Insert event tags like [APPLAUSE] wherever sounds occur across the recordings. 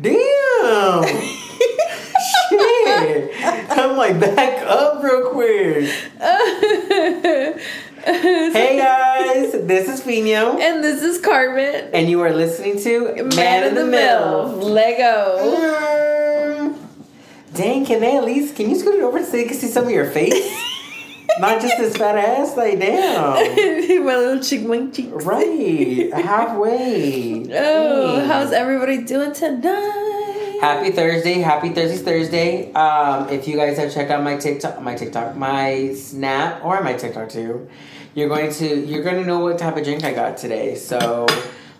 Damn. Shit. I'm like, back up real quick. [LAUGHS] hey guys, this is Fino. And this is Carmen. And you are listening to Man, Man in the, the Mill. Lego. Mm. Dang, can they at least, can you scoot it over so they can see some of your face? Not just this fat ass, [LAUGHS] like damn. My little cheek, my cheeks. Right, halfway. [LAUGHS] Oh, Dang. how's everybody doing tonight? Happy Thursday, happy Thursday, Thursday. Um, if you guys have checked out my TikTok, my TikTok, my Snap, or my TikTok too, you're going to you're going to know what type of drink I got today. So.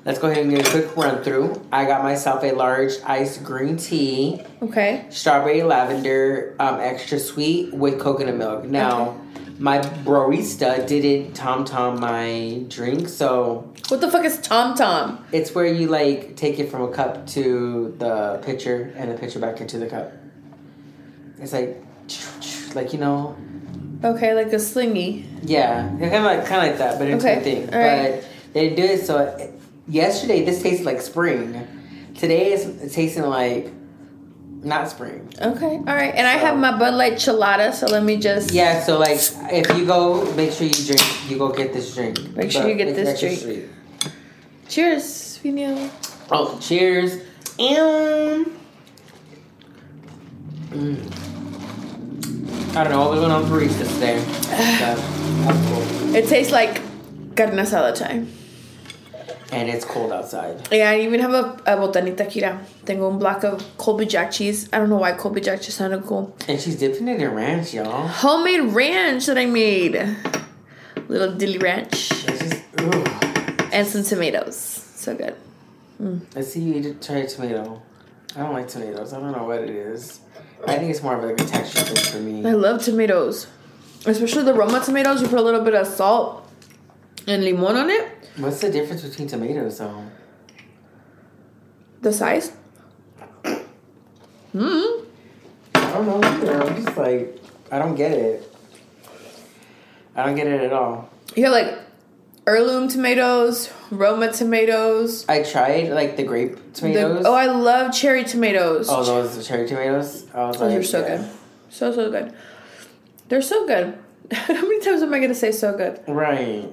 Let's go ahead and get a quick run through. I got myself a large iced green tea. Okay. Strawberry lavender, um, extra sweet with coconut milk. Now, okay my barista didn't tom tom my drink, so what the fuck is tom tom? It's where you like take it from a cup to the pitcher and the pitcher back into the cup. It's like, like you know. Okay, like a slingy. Yeah, kind of like kind of like that, but it's okay. thing. All but they did it so. Yesterday, this tasted like spring. Today, it's tasting like not spring. Okay, all right. And so, I have my Bud Light Chelada, so let me just. Yeah, so like if you go, make sure you drink. You go get this drink. Make sure you get this drink. Cheers, Fino. Oh, cheers. And. Mm. I don't know what was going on for baristas today. [SIGHS] cool. It tastes like carne asada time and it's cold outside. Yeah, I even have a, a botanita kira. Tengo un block of Colby Jack cheese. I don't know why Colby Jack cheese sounded cool. And she's dipping it in ranch, y'all. Homemade ranch that I made. Little dilly ranch. Just, and some tomatoes. So good. Mm. Let's see you eat, try a tomato. I don't like tomatoes. I don't know what it is. I think it's more of like a texture thing for me. I love tomatoes. Especially the Roma tomatoes. You put a little bit of salt and limon on it What's the difference between tomatoes, though? The size? Hmm. I don't know either. I'm just like, I don't get it. I don't get it at all. You have like heirloom tomatoes, Roma tomatoes. I tried like the grape tomatoes. The, oh, I love cherry tomatoes. Oh, those are cherry tomatoes. I was those like, are so yeah. good, so so good. They're so good. [LAUGHS] How many times am I gonna say so good? Right.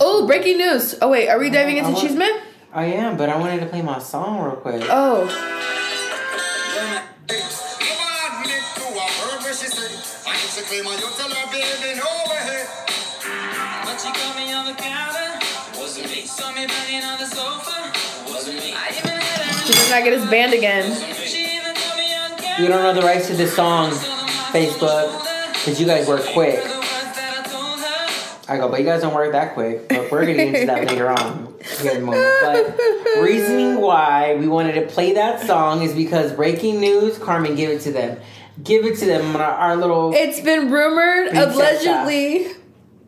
Oh, breaking news. Oh, wait, are we diving into Cheese Man? I am, but I wanted to play my song real quick. Oh. He did not get his band again. You don't know the rights to this song, Facebook, because you guys work quick. I go, but you guys don't work that quick. But we're getting into that later on. But reasoning why we wanted to play that song is because breaking news, Carmen, give it to them. Give it to them our, our little. It's been rumored, allegedly,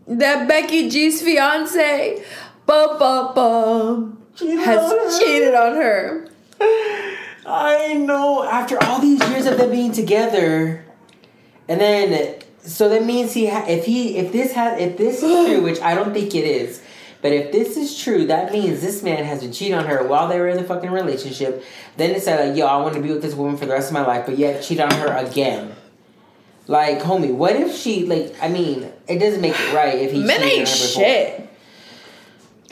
that Becky G's fiance, bum bum bum, has cheated on her. I know. After all these years of them being together, and then so that means he ha- if he if this has if this is [GASPS] true, which I don't think it is, but if this is true, that means this man has been cheating on her while they were in the fucking relationship. Then it's like, yo, I want to be with this woman for the rest of my life, but yet cheat on her again. Like, homie, what if she like? I mean, it doesn't make it right if he men ain't shit. [SIGHS]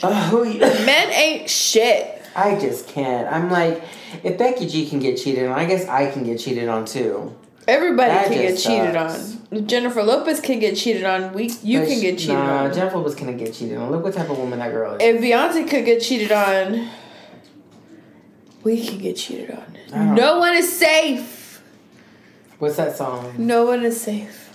Uh, men ain't shit. I just can't. I'm like, if Becky G can get cheated on, I guess I can get cheated on too. Everybody that can get sucks. cheated on. Jennifer Lopez can get cheated on. We you but can get cheated nah, on. Jennifer Lopez can get cheated on. Look what type of woman that girl is. If Beyonce could get cheated on, we can get cheated on. No one is safe. What's that song? No one is safe.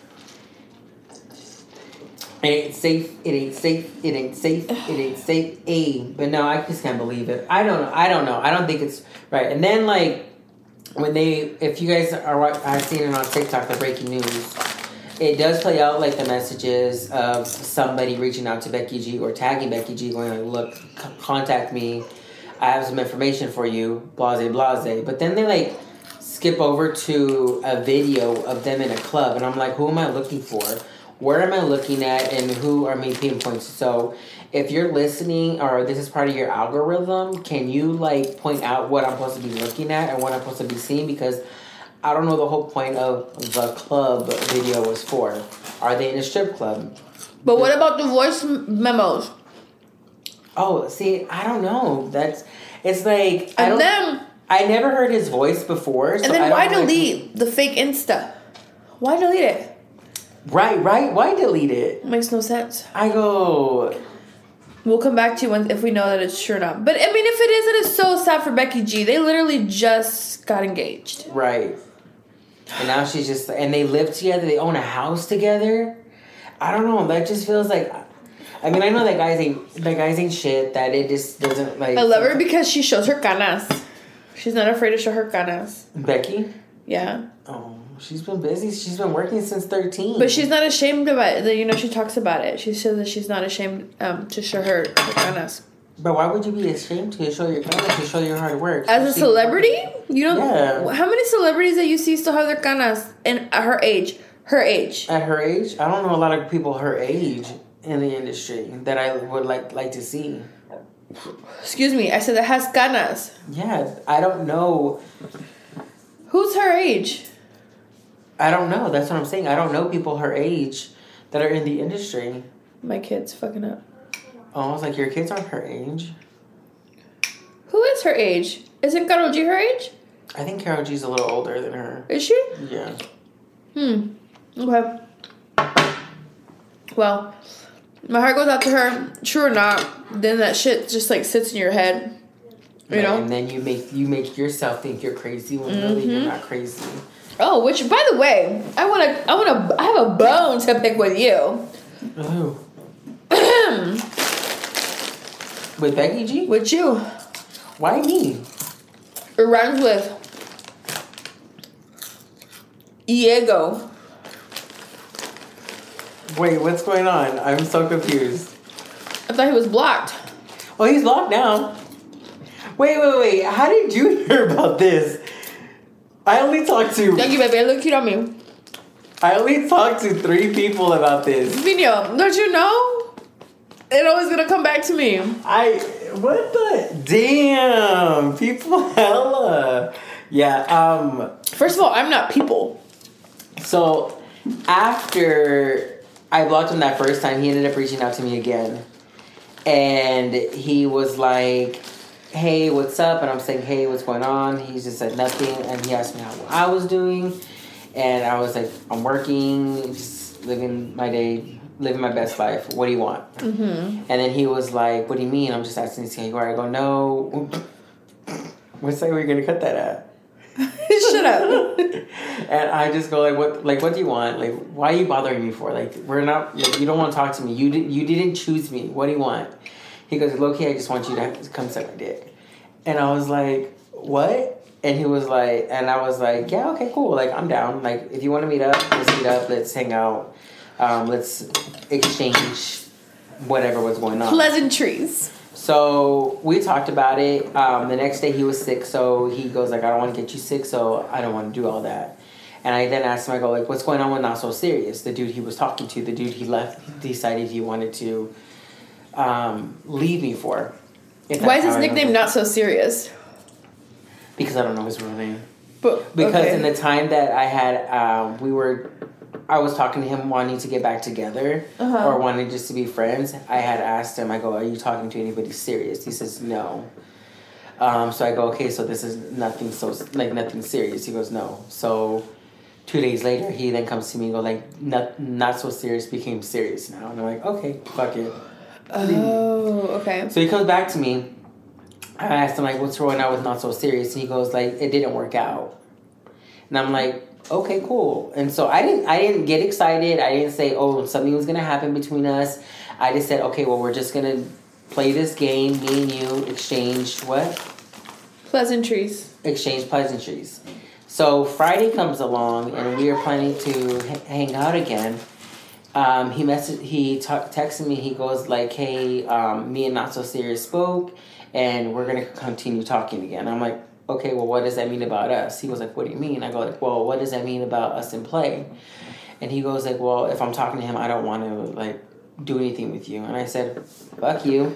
It ain't safe. It ain't safe. It ain't safe. It ain't safe. A. But no, I just can't believe it. I don't know. I don't know. I don't think it's right. And then like when they, if you guys are, I've seen it on TikTok, the breaking news. It does play out like the messages of somebody reaching out to Becky G or tagging Becky G, going like, "Look, c- contact me. I have some information for you." Blase, blase. But then they like skip over to a video of them in a club, and I'm like, "Who am I looking for? where am I looking at and who are me pinpointing? So if you're listening or this is part of your algorithm, can you like point out what I'm supposed to be looking at and what I'm supposed to be seeing? Because I don't know the whole point of the club video was for. Are they in a strip club? But what about the voice memos? Oh, see, I don't know. That's it's like I don't. then I never heard his voice before. So and then why delete the fake Insta? Why delete it? Right, right. Why delete it? Makes no sense. I go. We'll come back to you when, if we know that it's true or not. But I mean, if it is, it is so sad for Becky G. They literally just got engaged. Right. And now she's just and they live together. They own a house together. I don't know. That just feels like. I mean, I know that guys ain't that guys ain't shit. That it just doesn't like. I love her because she shows her canas. She's not afraid to show her canas. Becky. Yeah, Oh, she's been busy. She's been working since thirteen. but she's not ashamed about it. You know, she talks about it. She says that she's not ashamed um, to show her, canas. But why would you be ashamed to show your talent, to show your hard work? As a celebrity, you know, Yeah. how many celebrities that you see still have their canas and at her age, her age. At her age, I don't know a lot of people her age in the industry that I would like like to see. Excuse me, I said that has canas. Yeah, I don't know. Who's her age? I don't know. That's what I'm saying. I don't know people her age that are in the industry. My kid's fucking up. Oh, I was like, your kids aren't her age. Who is her age? Isn't Karol G her age? I think Karol G's a little older than her. Is she? Yeah. Hmm. Okay. Well, my heart goes out to her. True or not, then that shit just like sits in your head. You Right, know. And then you make you make yourself think you're crazy when really Mm-hmm. you're not crazy. Oh, which by the way, I wanna, I wanna, I have a bone to pick with you. Oh. [CLEARS THROAT] With Becky G? With you, Why me? it rhymes with Diego. Wait, what's going on? I'm so confused. I thought he was blocked. Oh, he's locked now. Wait, wait, wait. How did you [LAUGHS] hear about this? I only talked to Thank you, baby. Look cute on me. I only talked to three people about this. Fino, don't you know? It always gonna come back to me. I what the damn people [LAUGHS] hella yeah um First of all, I'm not people. so after I blocked him that first time he ended up reaching out to me again and he was like hey what's up and I'm saying hey what's going on he just said nothing and he asked me how I was doing and I was like I'm working just living my day living my best life what do you want Mm-hmm. and then he was like, "What do you mean?" I'm just asking to see where I go. No, what's that? We're gonna cut that at? [LAUGHS] Shut up. [LAUGHS] And I just go like, "What? Like, what do you want? Like, why are you bothering me for? Like, we're not. Like, you don't want to talk to me. You did. You didn't choose me. What do you want?" He goes, "Loki, I just want you to come suck my dick." And I was like, "What?" And he was like, and I was like, "Yeah, okay, cool. Like, I'm down. Like, if you want to meet up, let's meet up. Let's hang out. Um, let's exchange." Whatever was going on. Pleasantries. So we talked about it. Um, the next day he was sick, so he goes like, "I don't want to get you sick, so I don't want to do all that." And I then asked him, I go like, "What's going on with Not So Serious?" The dude he was talking to, the dude he left, decided he wanted to um, leave me for. Why is his nickname not so serious? Because I don't know his real name. But Because okay. in the time that I had, um, we were, I was talking to him wanting to get back together Uh-huh. or wanting just to be friends. I had asked him, I go, "Are you talking to anybody serious?" He says, "No." Um, so I go, "Okay, so this is nothing so like nothing serious." He goes, "No." So two days later, he then comes to me and go like, "Not not so serious became serious now," and I'm like, "Okay, fuck it." Oh, okay. So he comes back to me. I asked him like, "What's going on with not so serious?" And he goes like, "It didn't work out." And I'm like, "Okay, cool." And so I didn't I didn't get excited. I didn't say, "Oh, something was gonna happen between us." I just said, "Okay, well, we're just gonna play this game. Me and you exchange what? Pleasantries. Exchange pleasantries." So Friday comes along, and we are planning to h- hang out again. Um, he messaged, he t- texted me. He goes like, "Hey, um, me and Not So Serious spoke, and we're gonna continue talking again." I'm like, "Okay, well, what does that mean about us?" He was like, "What do you mean?" I go like, "Well, what does that mean about us in play?" And he goes like, well, if I'm talking to him, I don't want to like do anything with you. And I said, fuck you.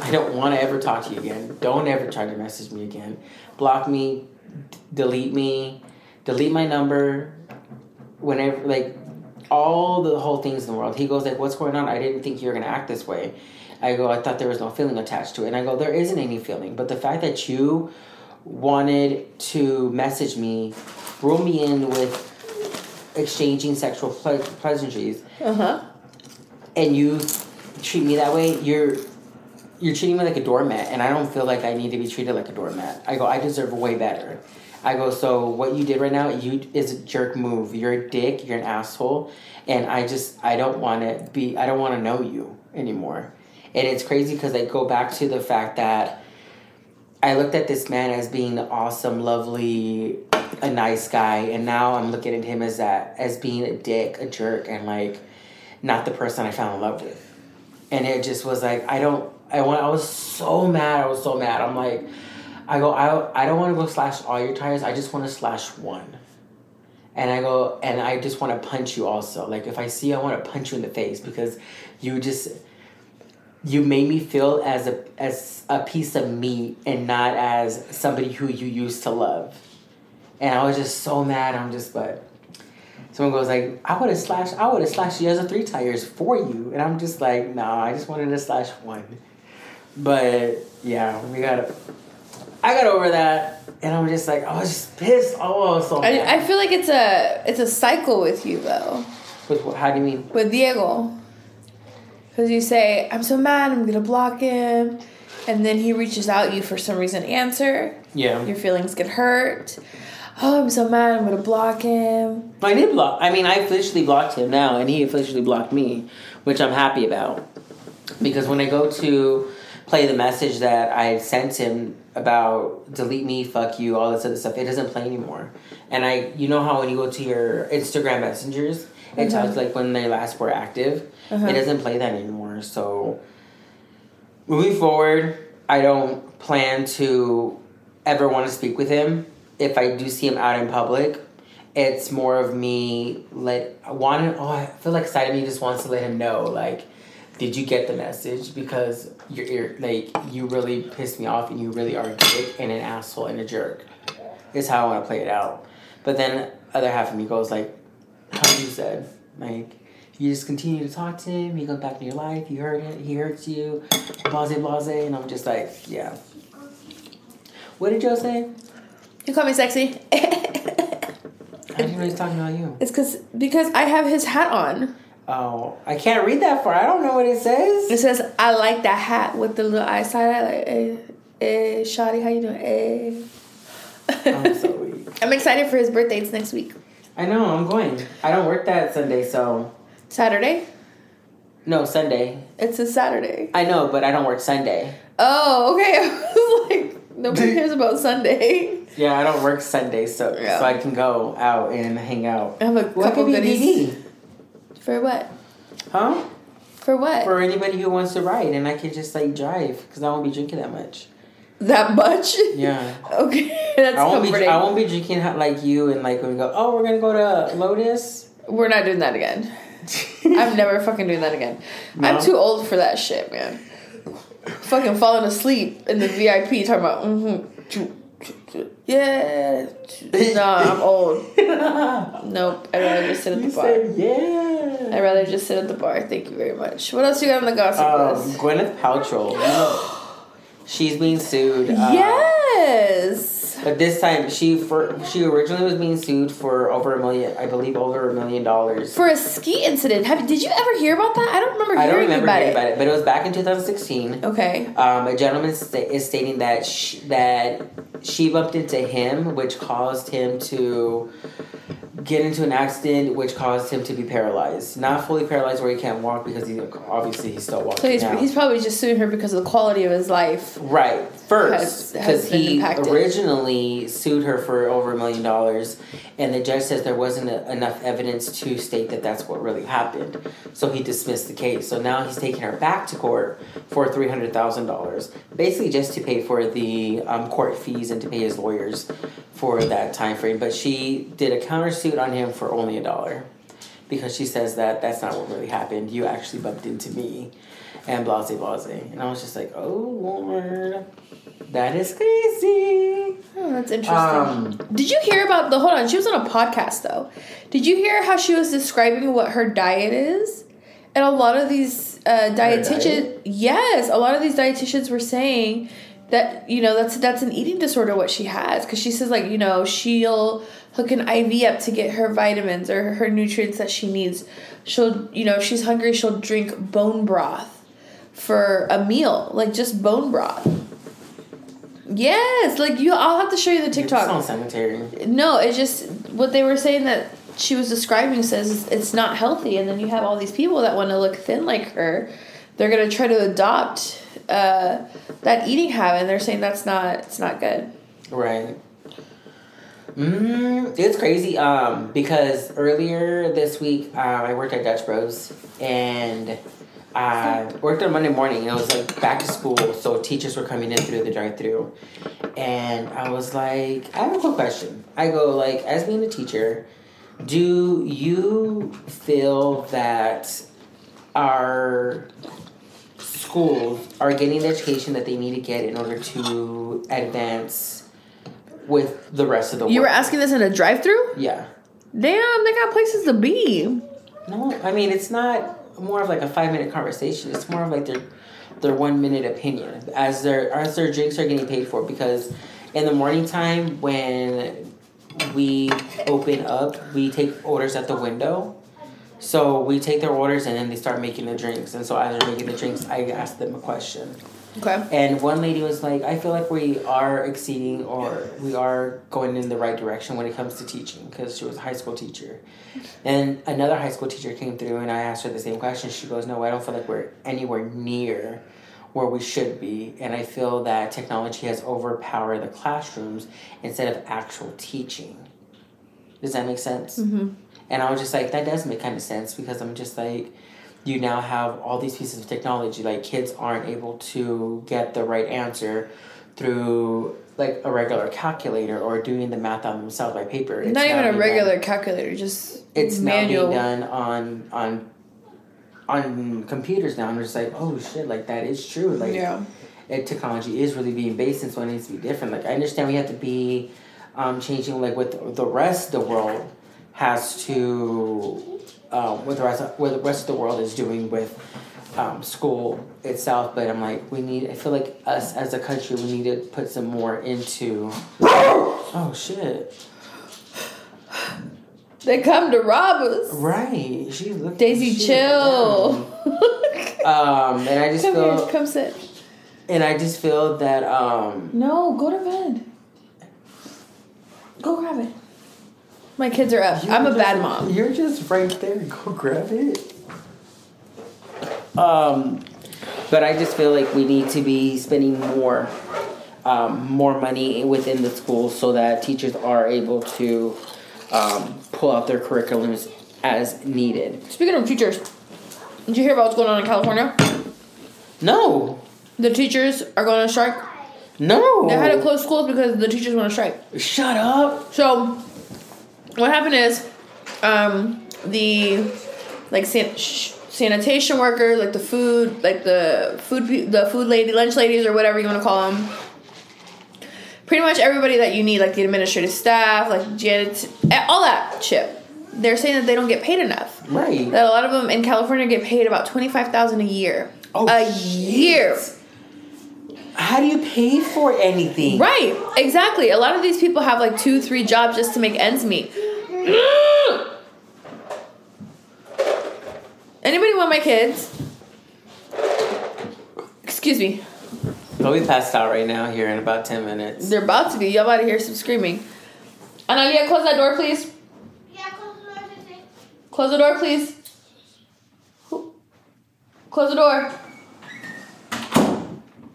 I don't want to ever talk to you again. Don't ever try to message me again. Block me, d- delete me, delete my number. Whenever like all the whole things in the world. He goes like, "What's going on? I didn't think you were gonna act this way." I go, "I thought there was no feeling attached to it." And I go, "There isn't any feeling, but the fact that you wanted to message me, rule me in with exchanging sexual ple- pleasantries, Uh huh. and you treat me that way, you're." You're treating me like a doormat, and I don't feel like I need to be treated like a doormat. I go, I deserve way better. I go, so what you did right now, you is a jerk move. You're a dick. You're an asshole, and I just I don't want to be. I don't want to know you anymore. And it's crazy because I go back to the fact that I looked at this man as being awesome, lovely, a nice guy, and now I'm looking at him as that as being a dick, a jerk, and like not the person I fell in love with. And it just was like I don't. I want. I was so mad. I was so mad. I'm like. I go, I, I don't want to go slash all your tires. I just want to slash one. And I go, and I just want to punch you also. Like, if I see you, I want to punch you in the face because you just, you made me feel as a, as a piece of meat and not as somebody who you used to love. And I was just so mad. I'm just, but someone goes like, I would have slashed, I would have slashed you as a three tires for you. And I'm just like, no, I just wanted to slash one. But yeah, we got I got over that, and I'm just like, I was just pissed. Oh, I was so mad. I, I feel like it's a it's a cycle with you though. With what, how do you mean? with Diego. Because you say, I'm so mad, I'm gonna block him. And then he reaches out, you for some reason answer. Yeah, Your feelings get hurt. Oh, I'm so mad, I'm gonna block him. I did block. I mean, I officially blocked him now, and he officially blocked me, which I'm happy about. Because when I go to play the message that I sent him about delete me, fuck you, all this other stuff, it doesn't play anymore. And I, you know how when you go to your Instagram messengers, it tells like when they last were active. Uh-huh. It doesn't play that anymore. So moving forward, I don't plan to ever want to speak with him. If I do see him out in public, it's more of me let I want to oh I feel like side of me just wants to let him know like did you get the message? Because you're, like you really pissed me off and you really are a dick and an asshole and a jerk is how I want to play it out. But then other half of me goes like how you said like you just continue to talk to him he comes back in your life you heard it he hurts you blase blase and I'm just like yeah. What did Joe say? You call me sexy. I didn't know he was talking about you? It's cause because I have his hat on. Oh, I can't read that far. I don't know what it says. It says, I like that hat with the little eye side eye. Like, eh, hey, hey, Shotty, how you doing? Hey. I'm so weak. [LAUGHS] I'm excited for his birthday. It's next week. I know, I'm going. I don't work that Sunday, so. Saturday? No, Sunday. It's a Saturday. I know, but I don't work Sunday. Oh, okay. [LAUGHS] I was like, nobody [LAUGHS] cares about Sunday. Yeah, I don't work Sunday, so Yeah. so I can go out and hang out. I have a couple goodies. For what? Huh? For what? For anybody who wants to ride, and I could just like drive because I won't be drinking that much. that much? [LAUGHS] Yeah. Okay, [LAUGHS] that's I won't be. comforting. I won't be drinking like you and like when we go. Oh, we're gonna go to Lotus. We're not doing that again. [LAUGHS] I'm never fucking doing that again. No? I'm too old for that shit, man. fucking falling asleep in the VIP talking about mm-hmm. Yeah. Nah, I'm old. Nope. I'd rather just sit at the You bar. said yeah. I'd rather just sit at the bar. Thank you very much. What else you got on the gossip Um, list? Gwyneth Paltrow. she's being sued. Uh, yes. But this time, she for she originally was being sued for over a million, I believe, over a million dollars. For a ski incident. Have did you ever hear about that? I don't remember I don't hearing remember about, hearing it. about it, but it was back in 2016. Okay. Um, a gentleman sta- is stating that sh- that she bumped into him, which caused him to get into an accident, which caused him to be paralyzed. Not fully paralyzed where he can't walk because he obviously he's still walking So he's, now. he's probably just suing her because of the quality of his life. Right. First, because he impacted. originally sued her for over a million dollars, and the judge says there wasn't a, enough evidence to state that that's what really happened. So he dismissed the case. So now he's taking her back to court for three hundred thousand dollars, basically just to pay for the um, court fees and to pay his lawyers for that time frame. But she did a countersuit on him for only a dollar. because she says that that's not what really happened. You actually bumped into me, and blase blase. And I was just like, oh lord, that is crazy. Oh, that's interesting. Um, Did you hear about the? Hold on, she was on a podcast though. Did you hear how she was describing what her diet is? And a lot of these uh, dietitians, diet? yes, a lot of these dietitians were saying that you know that's that's an eating disorder what she has because she says like you know she'll hook an IV up to get her vitamins or her nutrients that she needs. She'll you know if she's hungry she'll drink bone broth for a meal like just bone broth. Yes, like you. I'll have to show you the TikTok. It's on cemetery. No, it's just what they were saying that she was describing says it's not healthy, and then you have all these people that want to look thin like her. They're gonna try to adopt uh, that eating habit, and they're saying that's not it's not good. Right. Mm, it's crazy um, because earlier this week uh, I worked at Dutch Bros and I worked on Monday morning. and It was like back to school, so teachers were coming in through the drive-through, and I was like, I have a quick question. I go like, as being a teacher, do you feel that our schools are getting the education that they need to get in order to advance with the rest of the world. You were asking this in a drive-through? yeah. Damn, they got places to be. No, I mean it's not more of like a five minute conversation. It's more of like their their one minute opinion as their as their drinks are getting paid for. Because in the morning time when we open up, we take orders at the window. So we take their orders and then they start making the drinks. And so as they're making the drinks, I ask them a question. Okay. And one lady was like, I feel like we are exceeding or we are going in the right direction when it comes to teaching because she was a high school teacher. And another high school teacher came through and I asked her the same question. She goes, No, I don't feel like we're anywhere near where we should be. And I feel that technology has overpowered the classrooms instead of actual teaching. Does that make sense? Mm-hmm. And I was just like, that does make kind of sense because I'm just like, you now have all these pieces of technology. Like kids aren't able to get the right answer through like a regular calculator or doing the math on themselves by paper. It's Not even a regular done- calculator, just It's manual. now being done on on on computers now. I'm just like, oh shit, like that is true. Like Yeah. it, technology is really being based and so it needs to be different. Like I understand we have to be um, changing like with the rest of the world has to um, what the rest of, what the rest of the world is doing with um, school itself. But I'm like we need. I feel like us as a country we need to put some more into. [GASPS] Oh shit! They come to rob us. Right, she looked. Daisy, she chill. [LAUGHS] Um, and I just come feel, here, come sit. and I just feel that um, No, go to bed. Go grab it. My kids are up. I'm a You're bad mom. You're just right there. Go grab it. Um, but I just feel like we need to be spending more, um, more money within the schools so that teachers are able to um, pull out their curriculums as needed. Speaking of teachers, did you hear about what's going on in California? No, The teachers are going on strike. no. They had to close schools because the teachers want to strike. Shut up. So, what happened is, um, the like san- sh- sanitation workers, like the food, like the food, pe- the food lady, lunch ladies, or whatever you want to call them. Pretty much everybody that you need, like the administrative staff, like janit, all that shit. They're saying that they don't get paid enough. Right. That a lot of them in California get paid about twenty five thousand a year. Oh, a shit. year. How do you pay for anything? Right, exactly. A lot of these people have like two, three jobs just to make ends meet. [GASPS] Anybody want my kids? Excuse me. They'll be passed out right now here in about 10 minutes. They're about to be. Y'all about to hear some screaming. Analia, close that door, please. Yeah, close the door, Sissy. Close the door, please. Close the door.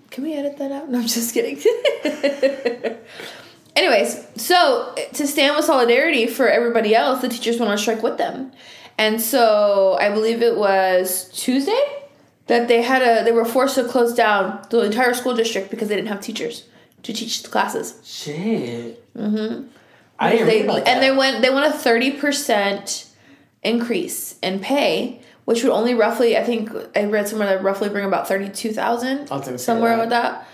Can we edit that out? No, I'm just kidding. [LAUGHS] Anyways, so to stand with solidarity for everybody else, the teachers went on strike with them. And so I believe it was Tuesday that they had a they were forced to close down the entire school district because they didn't have teachers to teach the classes. Shit. Mm-hmm. I didn't they, and they went they went a thirty percent increase in pay, which would only roughly, I think I read somewhere that roughly bring about thirty two thousand I was gonna say somewhere that. with that.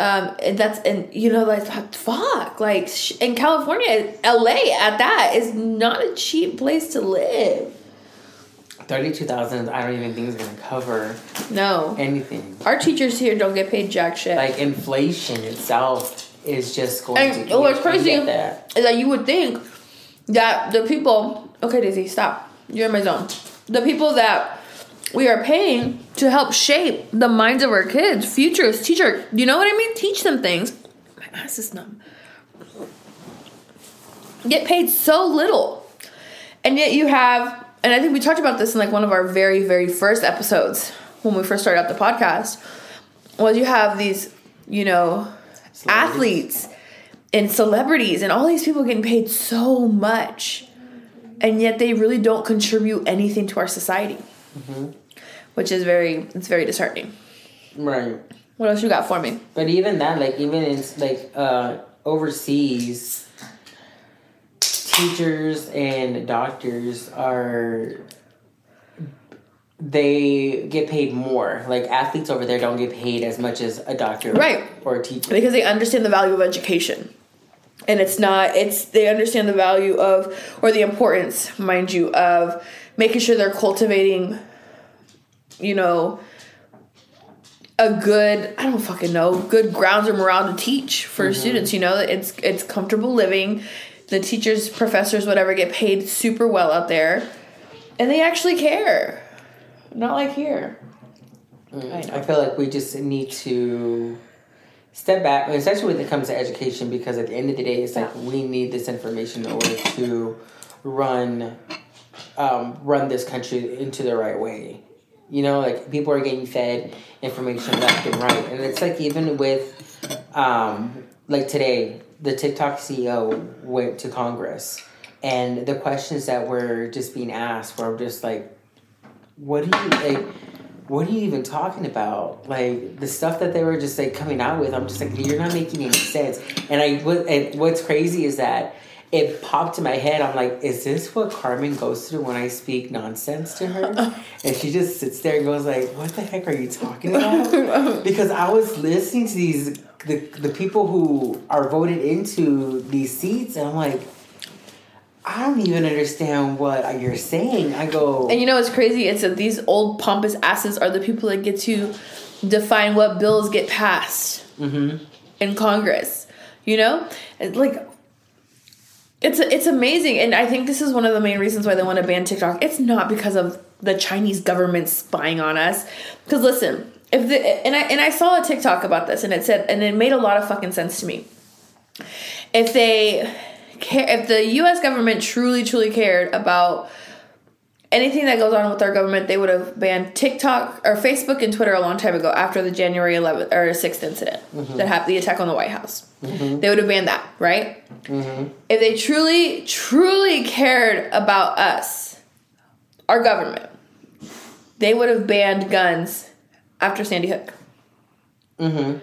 Um, and that's and you know like fuck like sh- in California, L.A. at that is not a cheap place to live. Thirty-two thousand. I don't even think is gonna cover No, anything. our teachers here don't get paid jack shit. Like inflation itself is just going And to. what's crazy is that you would think that the people okay Daisy stop you're in my zone the people that we are paying to help shape the minds of our kids futures teacher you know what I mean? Teach them things. My ass is numb. Get paid so little. And yet you have and I think we talked about this in like one of our very very first episodes when we first started out the podcast was you have these you know athletes and celebrities and all these people getting paid so much and yet they really don't contribute anything to our society which is very it's very disheartening Right. what else you got for me But even that, like even in like uh, overseas, teachers and doctors are they get paid more. Like athletes over there don't get paid as much as a doctor, Right. or a teacher. because they understand the value of education and it's not it's they understand the value of or the importance mind you of making sure they're cultivating you know a good i don't fucking know good grounds or morale to teach for mm-hmm. students you know? It's it's comfortable living. The teachers professors whatever get paid super well out there. And they actually care. Not like here. Mm, I. I feel like we just need to step back, especially when it comes to education, because at the end of the day, it's like we need this information in order to run, um, run this country into the right way. You know, like people are getting fed information left and right, and it's like even with, um, like today, the TikTok CEO went to Congress, and the questions that were just being asked were just like, what do you like? what are you even talking about? Like the stuff that they were just like coming out with, I'm just like, you're not making any sense. And I, what, and what's crazy is that it popped in my head. I'm like, is this what Carmen goes through when I speak nonsense to her? [LAUGHS] And she just sits there and goes like, what the heck are you talking about? [LAUGHS] Because I was listening to these the the people who are voted into these seats, and I'm like. I don't even understand what you're saying. I go, And you know what's crazy? It's that these old pompous asses are the people that get to define what bills get passed mm-hmm. in Congress. You know, it's like it's it's amazing, and I think this is one of the main reasons why they want to ban TikTok. It's not because of the Chinese government spying on us. Because listen, if the and I and I saw a TikTok about this, and it said, and it made a lot of fucking sense to me. If they care, if the U.S. government truly truly cared about anything that goes on with our government, they would have banned TikTok or Facebook and Twitter a long time ago after the January 11th or 6th incident mm-hmm. that happened, the attack on the White House. Mm-hmm. They would have banned that, right? Mm-hmm. If they truly, truly cared about us, our government, they would have banned guns after Sandy Hook. Mm-hmm.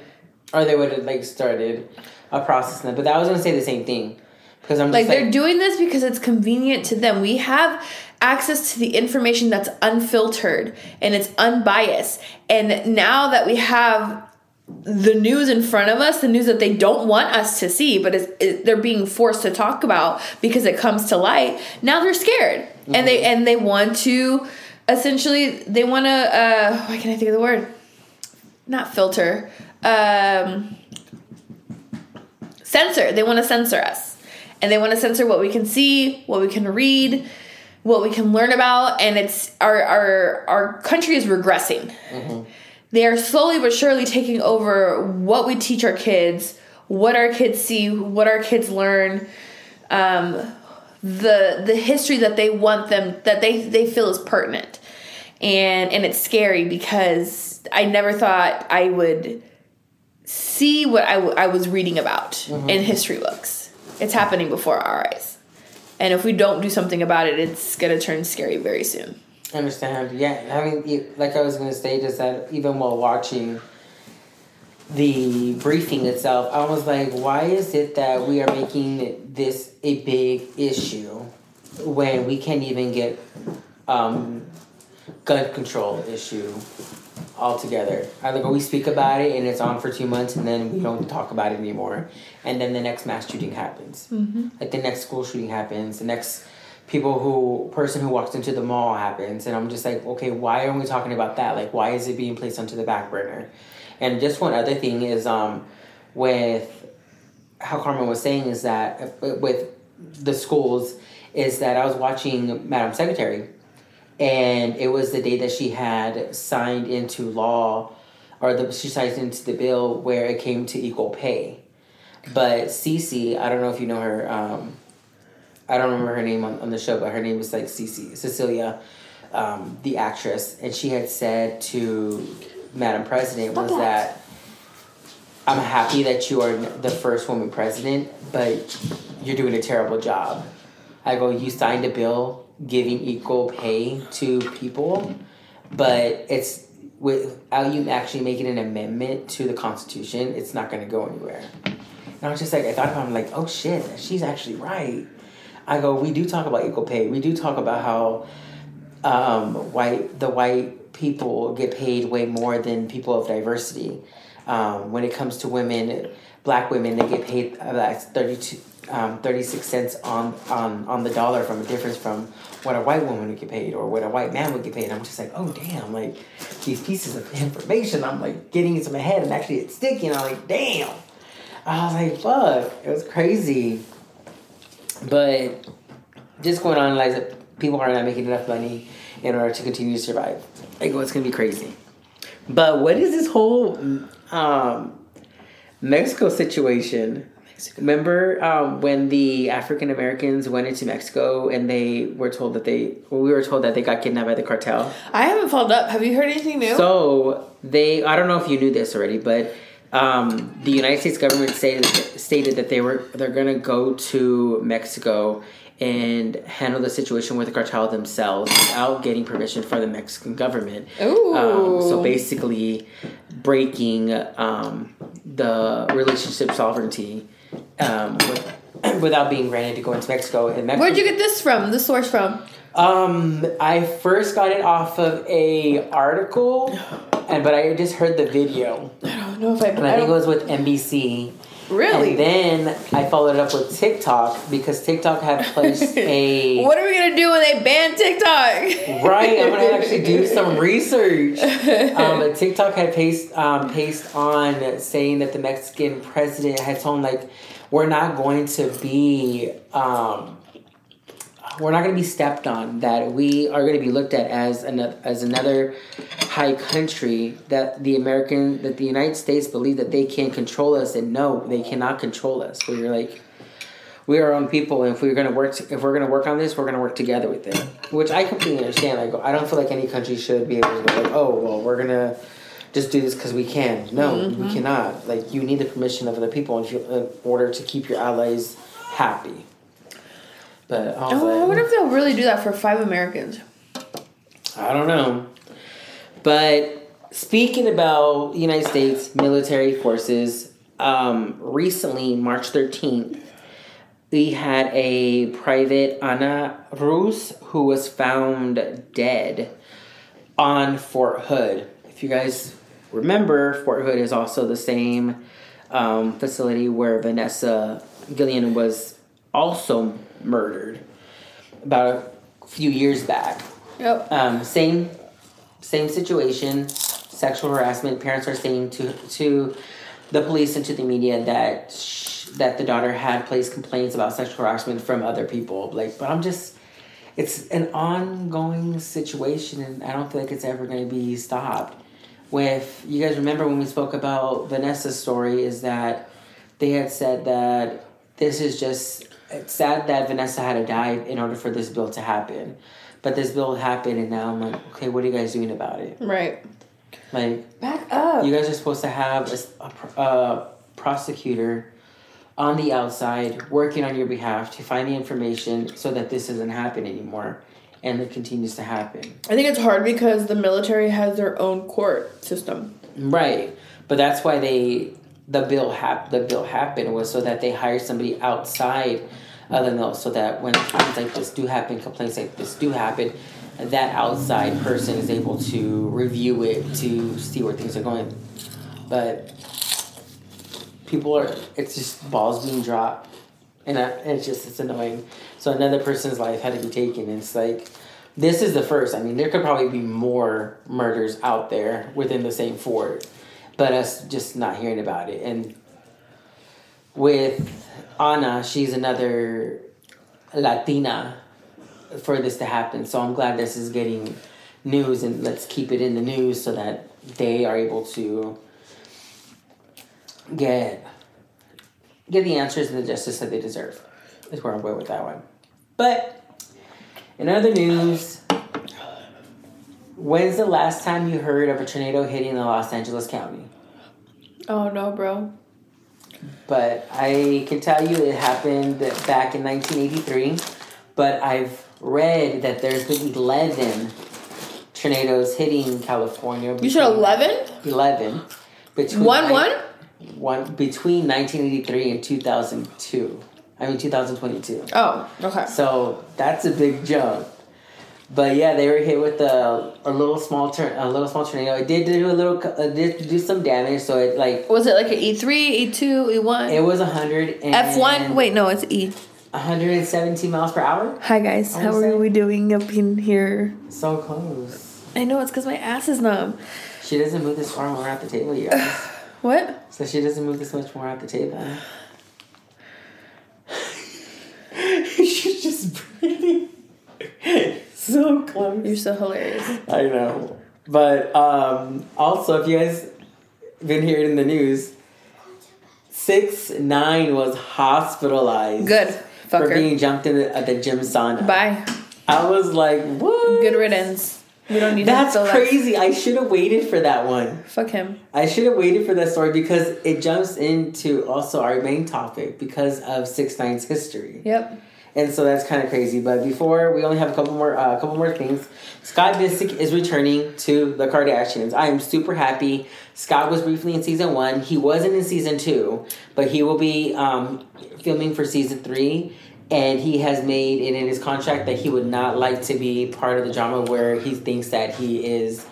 Or they would have like started a process, but I was gonna say the same thing because I'm Like like, they're doing this because it's convenient to them. We have access to the information that's unfiltered and it's unbiased. And now that we have the news in front of us, the news that they don't want us to see, but is they're being forced to talk about because it comes to light. Now they're scared, and they and they want to essentially they want to. Uh, why can't I think of the word? Not filter. Um, censor. They want to censor us. And they want to censor what we can see, what we can read, what we can learn about, and it's our our our country is regressing. They are slowly but surely taking over what we teach our kids, what our kids see, what our kids learn, um, the the history that they want them that they they feel is pertinent, and and it's scary because I never thought I would see what I, w- I was reading about in history books. It's happening before our eyes. And if we don't do something about it, it's to turn scary very soon. Understand. Yeah, I mean, like I was gonna say, just that even while watching the briefing itself, I was like, why is it that we are making this a big issue when we can't even get um, gun control issue altogether. I like we speak about it and it's on for two months and then we don't talk about it anymore. And then the next mass shooting happens. Mm-hmm. Like the next school shooting happens. The next people who person who walks into the mall happens. And I'm just like, okay, why are we talking about that? Like why is it being placed onto the back burner? And just one other thing is um with how Carmen was saying is that uh, with the schools is that I was watching Madam Secretary and it was the day that she had signed into law or the, she signed into the bill where it came to equal pay. But Cece I don't know if you know her um, I don't remember her name on, on the show but her name was like Cece Cecilia um, the actress. And she had said to Madam President was that. that I'm happy that you are the first woman president but you're doing a terrible job. I go, you signed a bill giving equal pay to people, but it's without you actually making an amendment to the Constitution, it's not going to go anywhere. And I was just like, I thought about it, I'm like, oh shit, she's actually right. I go, we do talk about equal pay. We do talk about how um, white the white people get paid way more than people of diversity. Um, when it comes to women, black women, they get paid uh, like 32, um, 36 cents on, on, on the dollar from a difference from what a white woman would get paid or what a white man would get paid. I'm just like, oh damn, like these pieces of information, I'm like getting into my head and actually it's sticking. I'm like, damn. I was like, fuck, it was crazy. But just going on, like, people are not making enough money in order to continue to survive. I go, it's gonna be crazy. But what is this whole um, Mexico situation? Remember um, when the African Americans went into Mexico and they were told that they, well, we were told that they got kidnapped by the cartel. I haven't followed up. Have you heard anything new? So they, I don't know if you knew this already, but um, the United States government stated stated that they were they're gonna go to Mexico and handle the situation with the cartel themselves without getting permission from the Mexican government. Ooh. Um, so basically, breaking um, the relationship sovereignty um, with, [CLEARS THROAT] without being granted to go into Mexico. And Mexico Where'd you get this from? The source from? um, I first got it off of a article, [GASPS] and but I just heard the video, I don't know if I. and I, I think it was with NBC. Really. And then I followed it up with TikTok because TikTok had placed [LAUGHS] a what are we gonna do when they ban TikTok? right. I'm gonna actually do [LAUGHS] some research. Um, but TikTok had placed um, paste on saying that the Mexican president had told him like we're not going to be um, we're not going to be stepped on. That we are going to be looked at as another as another high country. That the American that the United States believe that they can control us, and no, they cannot control us. We're like we are our own people, and if we're gonna work, if we're gonna work on this, we're gonna work together with it. Which I completely understand. Like, I don't feel like any country should be able to go like, oh, well, we're gonna just do this because we can. No, we mm-hmm. cannot. Like, you need the permission of other people in order to keep your allies happy. But Oh, I wonder if they'll really do that for five Americans. I don't know. But speaking about United States military forces, um, recently, March 13th, we had a private Anna Rus who was found dead on Fort Hood. If you guys remember, Fort Hood is also the same um, facility where Vanessa Guillén was also murdered about a few years back. Yep. Um, same, same situation, sexual harassment. Parents are saying to to the police and to the media that sh- that the daughter had placed complaints about sexual harassment from other people. Like, but I'm just, it's an ongoing situation, and I don't feel like it's ever going to be stopped. With you guys remember when we spoke about Vanessa's story, is that they had said that this is just it's sad that Vanessa had to die in order for this bill to happen. But this bill happened, and now I'm like, okay, what are you guys doing about it? Right. Like, Back up. you guys are supposed to have a a, a prosecutor on the outside working on your behalf to find the information so that this doesn't happen anymore and it continues to happen. I think it's hard because the military has their own court system. Right. But that's why they the bill hap- the bill happened was so that they hire somebody outside of the mill so that when things like this do happen, complaints like this do happen, that outside person is able to review it to see where things are going. But people are, it's just balls being dropped. And I, it's just, it's annoying. So another person's life had to be taken. It's like, this is the first. I mean, there could probably be more murders out there within the same fort, but us just not hearing about it. And with Anna, she's another Latina for this to happen. So I'm glad this is getting news and let's keep it in the news so that they are able to get get the answers and the justice that they deserve. Is where I'm going with that one. But in other news, when's the last time you heard of a tornado hitting the Los Angeles County? Oh no, bro. But I can tell you it happened back in 1983. But I've read that there's been 11 tornadoes hitting California. You said eleven? 11. Between One one? one between 1983 and 2002. I mean 2022. Oh, okay. So that's a big jump. But yeah, they were hit with a, a little small turn, a little small tornado. It did do a little, uh, did do some damage. So it like Was it like an E three, E two, E one? it was a hundred F one? Wait, no, it's E. 117 miles per hour. Hi guys, how are we doing up in here? So close. I know it's because my ass is numb. She doesn't move this far when we're at the table, you guys. [SIGHS] What? so she doesn't move this much when we're at the table. [LAUGHS] She's just breathing [LAUGHS] [LAUGHS] so close. You're so hilarious. I know. But um, also, if you guys been hearing in the news, six nine was hospitalized. Good. For being jumped in the, at the gym sauna. Bye. I was like, what? Good riddance. We don't need That's to fill that- crazy. I should have waited for that one. Fuck him. I should have waited for that story because it jumps into also our main topic because of Six Nine's history. Yep. And so that's kind of crazy. But before we only have a couple more, uh, couple more things. Scott Disick is returning to the Kardashians. I am super happy. Scott was briefly in season one. He wasn't in season two, but he will be um, filming for season three. And he has made it in his contract that he would not like to be part of the drama where he thinks that he is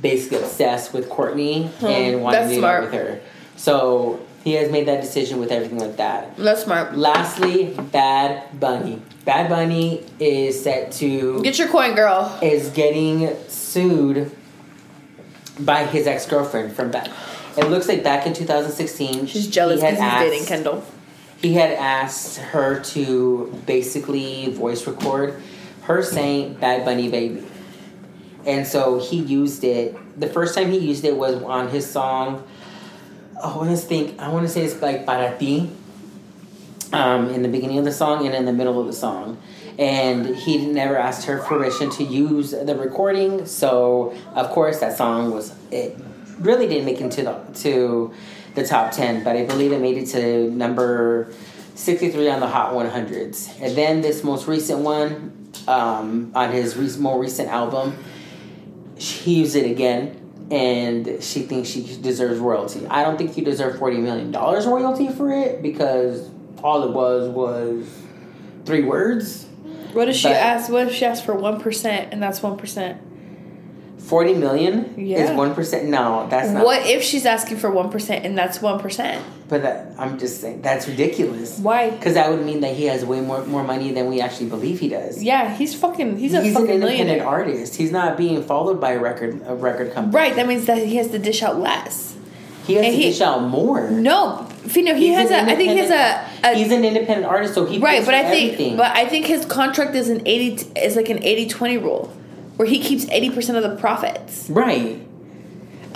basically obsessed with Kourtney and wanting to be with her. So he has made that decision with everything like that. That's smart. Lastly, Bad Bunny. Bad Bunny is set to Get your coin, girl. is getting sued by his ex girlfriend from back. It looks like back in 2016. She's jealous he had because he's dating asked- Kendall. He had asked her to basically voice record her saying "Bad Bunny baby," and so he used it. The first time he used it was on his song. I want to think. I want to say it's like "Para Ti." Um, in the beginning of the song and in the middle of the song, and he never asked her permission to use the recording. So of course that song was it really didn't make it to the to the top ten, but I believe it made it to number sixty three on the Hot one hundreds. And then this most recent one um, on his re- more recent album, he used it again. And she thinks she deserves royalty. I don't think you deserve forty million dollars royalty for it because all it was was three words. What if she But- asked? What if she asked for one percent and that's one percent? Forty million Yeah. is one percent. No, that's not. What if she's asking for one percent and that's one percent? But that, I'm just saying that's ridiculous. Why? Because that would mean that he has way more more money than we actually believe he does. Yeah, he's fucking. He's a He's an fucking independent artist. He's not being followed by a record a record company. Right. That means that he has to dish out less. He has And to he- dish out more. No, Fino. He He's has a. an think he has a. a He's an independent artist, so he right, but I think. everything. But I think his contract is an eighty. Is like an 80-20 rule, where he keeps eighty percent of the profits. right.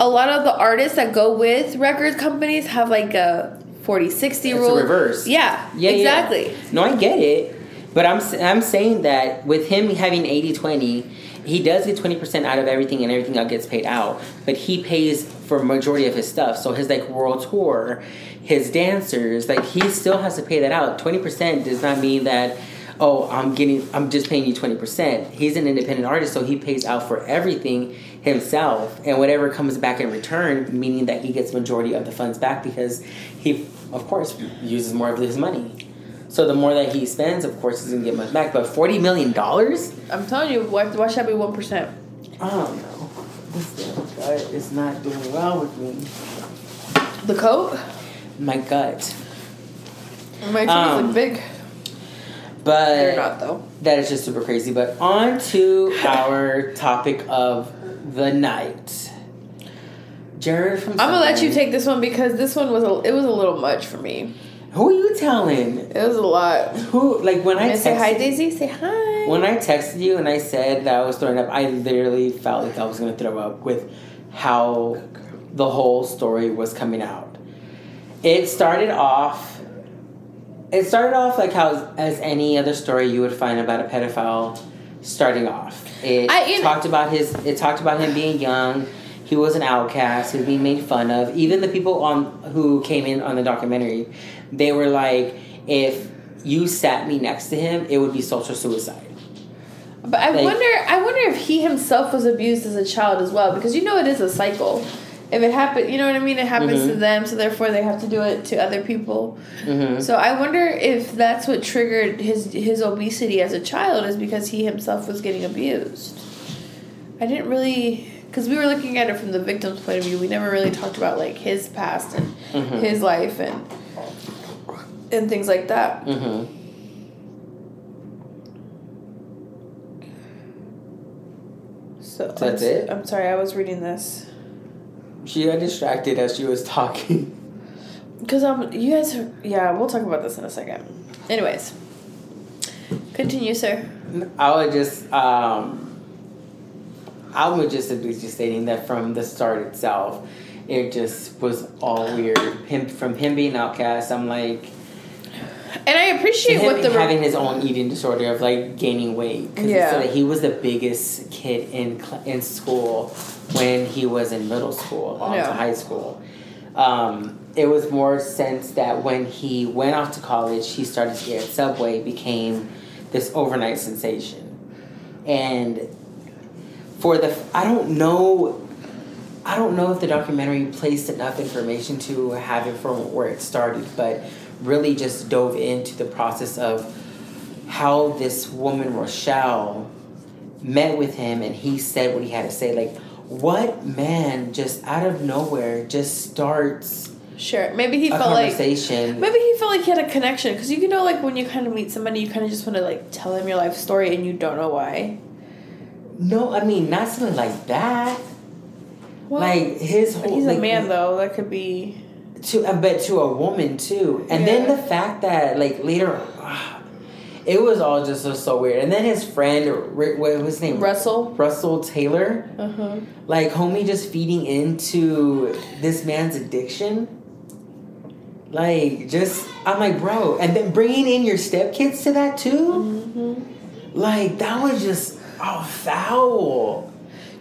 A lot of the artists that go with record companies have like a 40-60 It's a rule. reverse. Yeah. Yeah, Exactly. yeah. No, I get it. But I'm I'm saying that with him having 80-20, he does get 20% out of everything and everything else gets paid out. But he pays for majority of his stuff. So his like world tour, his dancers, like he still has to pay that out. 20% does not mean that oh, I'm getting I'm just paying you 20%. He's an independent artist so he pays out for everything himself and whatever comes back in return meaning that he gets majority of the funds back because he of course uses more of his money. So the more that he spends, of course, he's gonna get much back. But forty million dollars? I'm telling you, why, why should I be one percent? I don't know. This gut is not doing well with me. The coat? My gut. My titties Um, look big. But They're not though. that is just super crazy. But on to our topic of the night. Jared from I'm gonna let you take this one because this one was a, it was a little much for me. Who are you telling? It was a lot. Who like when I I say hi, Daisy. Say hi. When I texted you and I said that I was throwing up, I literally felt like I was gonna throw up with how the whole story was coming out. It started off. It started off like how as any other story you would find about a pedophile starting off. It I- you know- talked about his. It talked about him being young. He was an outcast. He was being made fun of. Even the people on who came in on the documentary, they were like, if you sat me next to him, it would be social suicide. But I Like- wonder, I wonder if he himself was abused as a child as well, because you know it is a cycle. If it happens, you know what I mean. It happens to Mhm. them, so therefore they have to do it to other people. Mm-hmm. So I wonder if that's what triggered his his obesity as a child is because he himself was getting abused. I didn't really, because we were looking at it from the victim's point of view. We never really talked about like his past and Mhm. his life and and things like that. Mm-hmm. So That's I'm, it? I'm sorry, I was reading this. She got distracted as she was [LAUGHS] talking. Because um, you guys, are, yeah, we'll talk about this in a second. Anyways, continue, sir. I would just, um, I would just be just stating that from the start itself, it just was all weird. Him from him being outcast, I'm like, And I appreciate what the having his own eating disorder of like gaining weight because Yeah. he he was the biggest kid in in school when he was in middle school on to high school. Um, it was more sense that when he went off to college, he started to get Subway became this overnight sensation, and for the I don't know. I don't know if the documentary placed enough information to have it from where it started, but really just dove into the process of how this woman Rochelle met with him and he said what he had to say. Like, what man just out of nowhere just starts sure. Maybe he a felt like maybe he felt like he had a connection because you know, like when you kind of meet somebody, you kind of just want to like tell them your life story and you don't know why. no, I mean not something like that. Well, like his whole he's like, a man though. That could be. to uh, but to a woman too and then the fact that like later it was all just so, so weird. And then his friend Ri- what was his name? Russell. russell taylor. Uh huh. like homie just feeding into this man's addiction. Like just i'm like bro and then bringing in your stepkids to that too? Hmm like that was just oh foul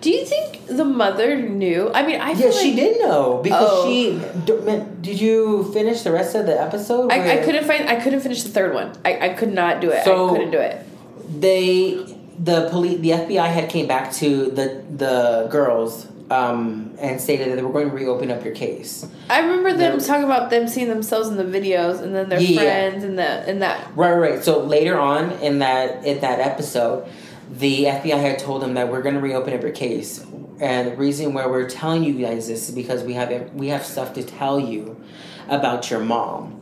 Do you think the mother knew? I mean, I yeah she like did know because Oh. she d- did you finish the rest of the episode I, I couldn't find. I couldn't finish the third one. I, I could not do it. So- I couldn't do it. they the police the FBI had came back to the the girls um, and stated that they were going to reopen up your case. I remember them They're- talking about them seeing themselves in the videos and then their Yeah. friends and the and that. Right, right, right. So later on in that in that episode, the FBI had told them that we're going to reopen up your case, and the reason why we're telling you guys this is because we have we have stuff to tell you about your mom.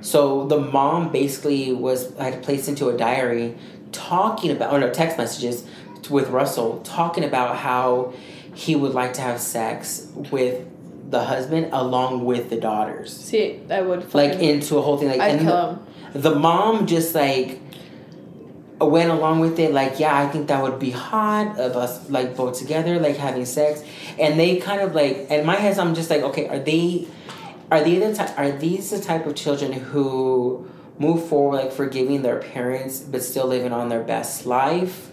So the mom basically was had placed into a diary talking about or no text messages with Russell talking about how he would like to have sex with the husband along with the daughters See, I would like into a whole thing like I'd kill the, him. the mom just like went along with it like yeah i think that would be hot of us like both together like having sex. And they kind of like in my head i'm just like okay are they are they the ty- are these the type of children who move forward like forgiving their parents but still living on their best life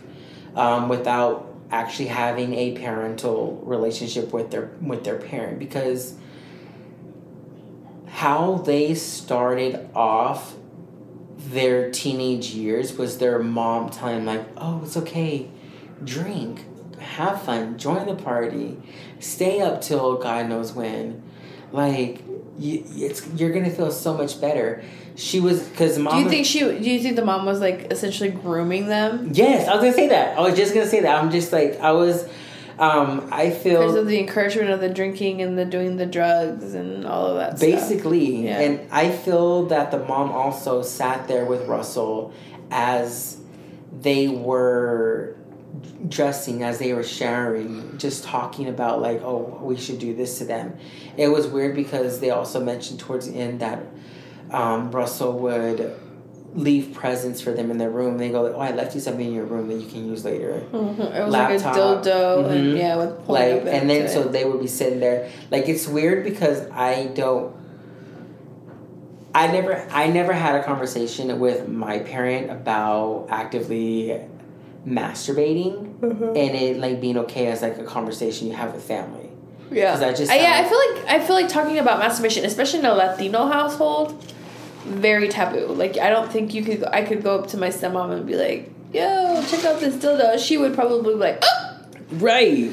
um, without actually having a parental relationship with their with their parent? Because how they started off their teenage years was their mom telling them like oh it's okay drink have fun join the party stay up till god knows when like you, it's you're gonna feel so much better she was because mom. Do you think she? Do you think the mom was like essentially grooming them Yes, I was gonna say that. I was just gonna say that. I'm just like I was. Um, I feel because of the encouragement of the drinking and the doing the drugs and all of that? stuff? basically, Yeah. and I feel that the mom also sat there with Russell as they were dressing, as they were showering, just talking about like, oh, we should do this to them. It was weird because they also mentioned towards the end that um, Russell would leave presents for them in their room. They go, like, "Oh, I left you something in your room that you can use later." Mhm. It was Laptop. like a dildo, and Mhm. yeah, with like and then so it. they would be sitting there like it's weird because i don't i never i never had a conversation with my parent about actively masturbating Mm-hmm. and it like being okay as like a conversation you have with family Yeah, 'Cause I just I, yeah, I feel like I feel like talking about masturbation, especially in a Latino household, very taboo. Like I don't think you could. I could go up to my stepmom and be like, "Yo, check out this dildo." She would probably be like, "Oh, right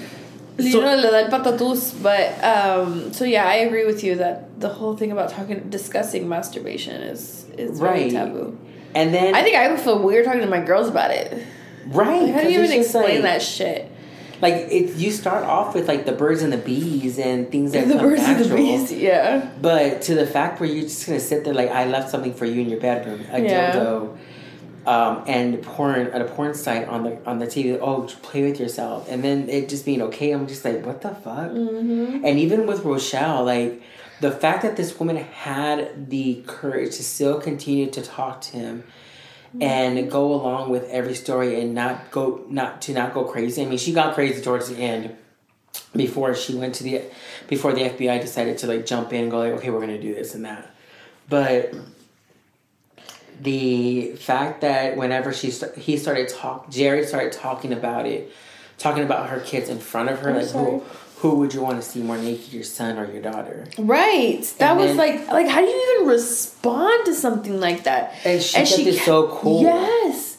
you know, le da el patatus." But um, so yeah, I agree with you that the whole thing about talking, discussing masturbation is is very taboo. and then I think I would feel weird talking to my girls about it. right Like, how do you even explain like, that shit? Like it you start off with like the birds and the bees and things that [LAUGHS] the come birds and the natural. bees, yeah. But to the fact where you're just gonna sit there like I left something for you in your bedroom, a Yeah. dildo, um, and porn at a porn site on the on the TV. Oh, play with yourself, and then it just being okay. I'm just like, what the fuck? Mm-hmm. And even with Rochelle, like the fact that this woman had the courage to still continue to talk to him and mm-hmm. go along with every story and not go not to not go crazy. I mean, she got crazy towards the end before she went to the before the FBI decided to like jump in and go like, okay, we're gonna do this and that. But the fact that whenever she st- he started talk, Jerry started talking about it, talking about her kids in front of her, I'm like sorry. who who would you want to see more naked, your son or your daughter? Right. That And was then- like like how do you even respond to something like that? And she kept it ca- so cool. Yes.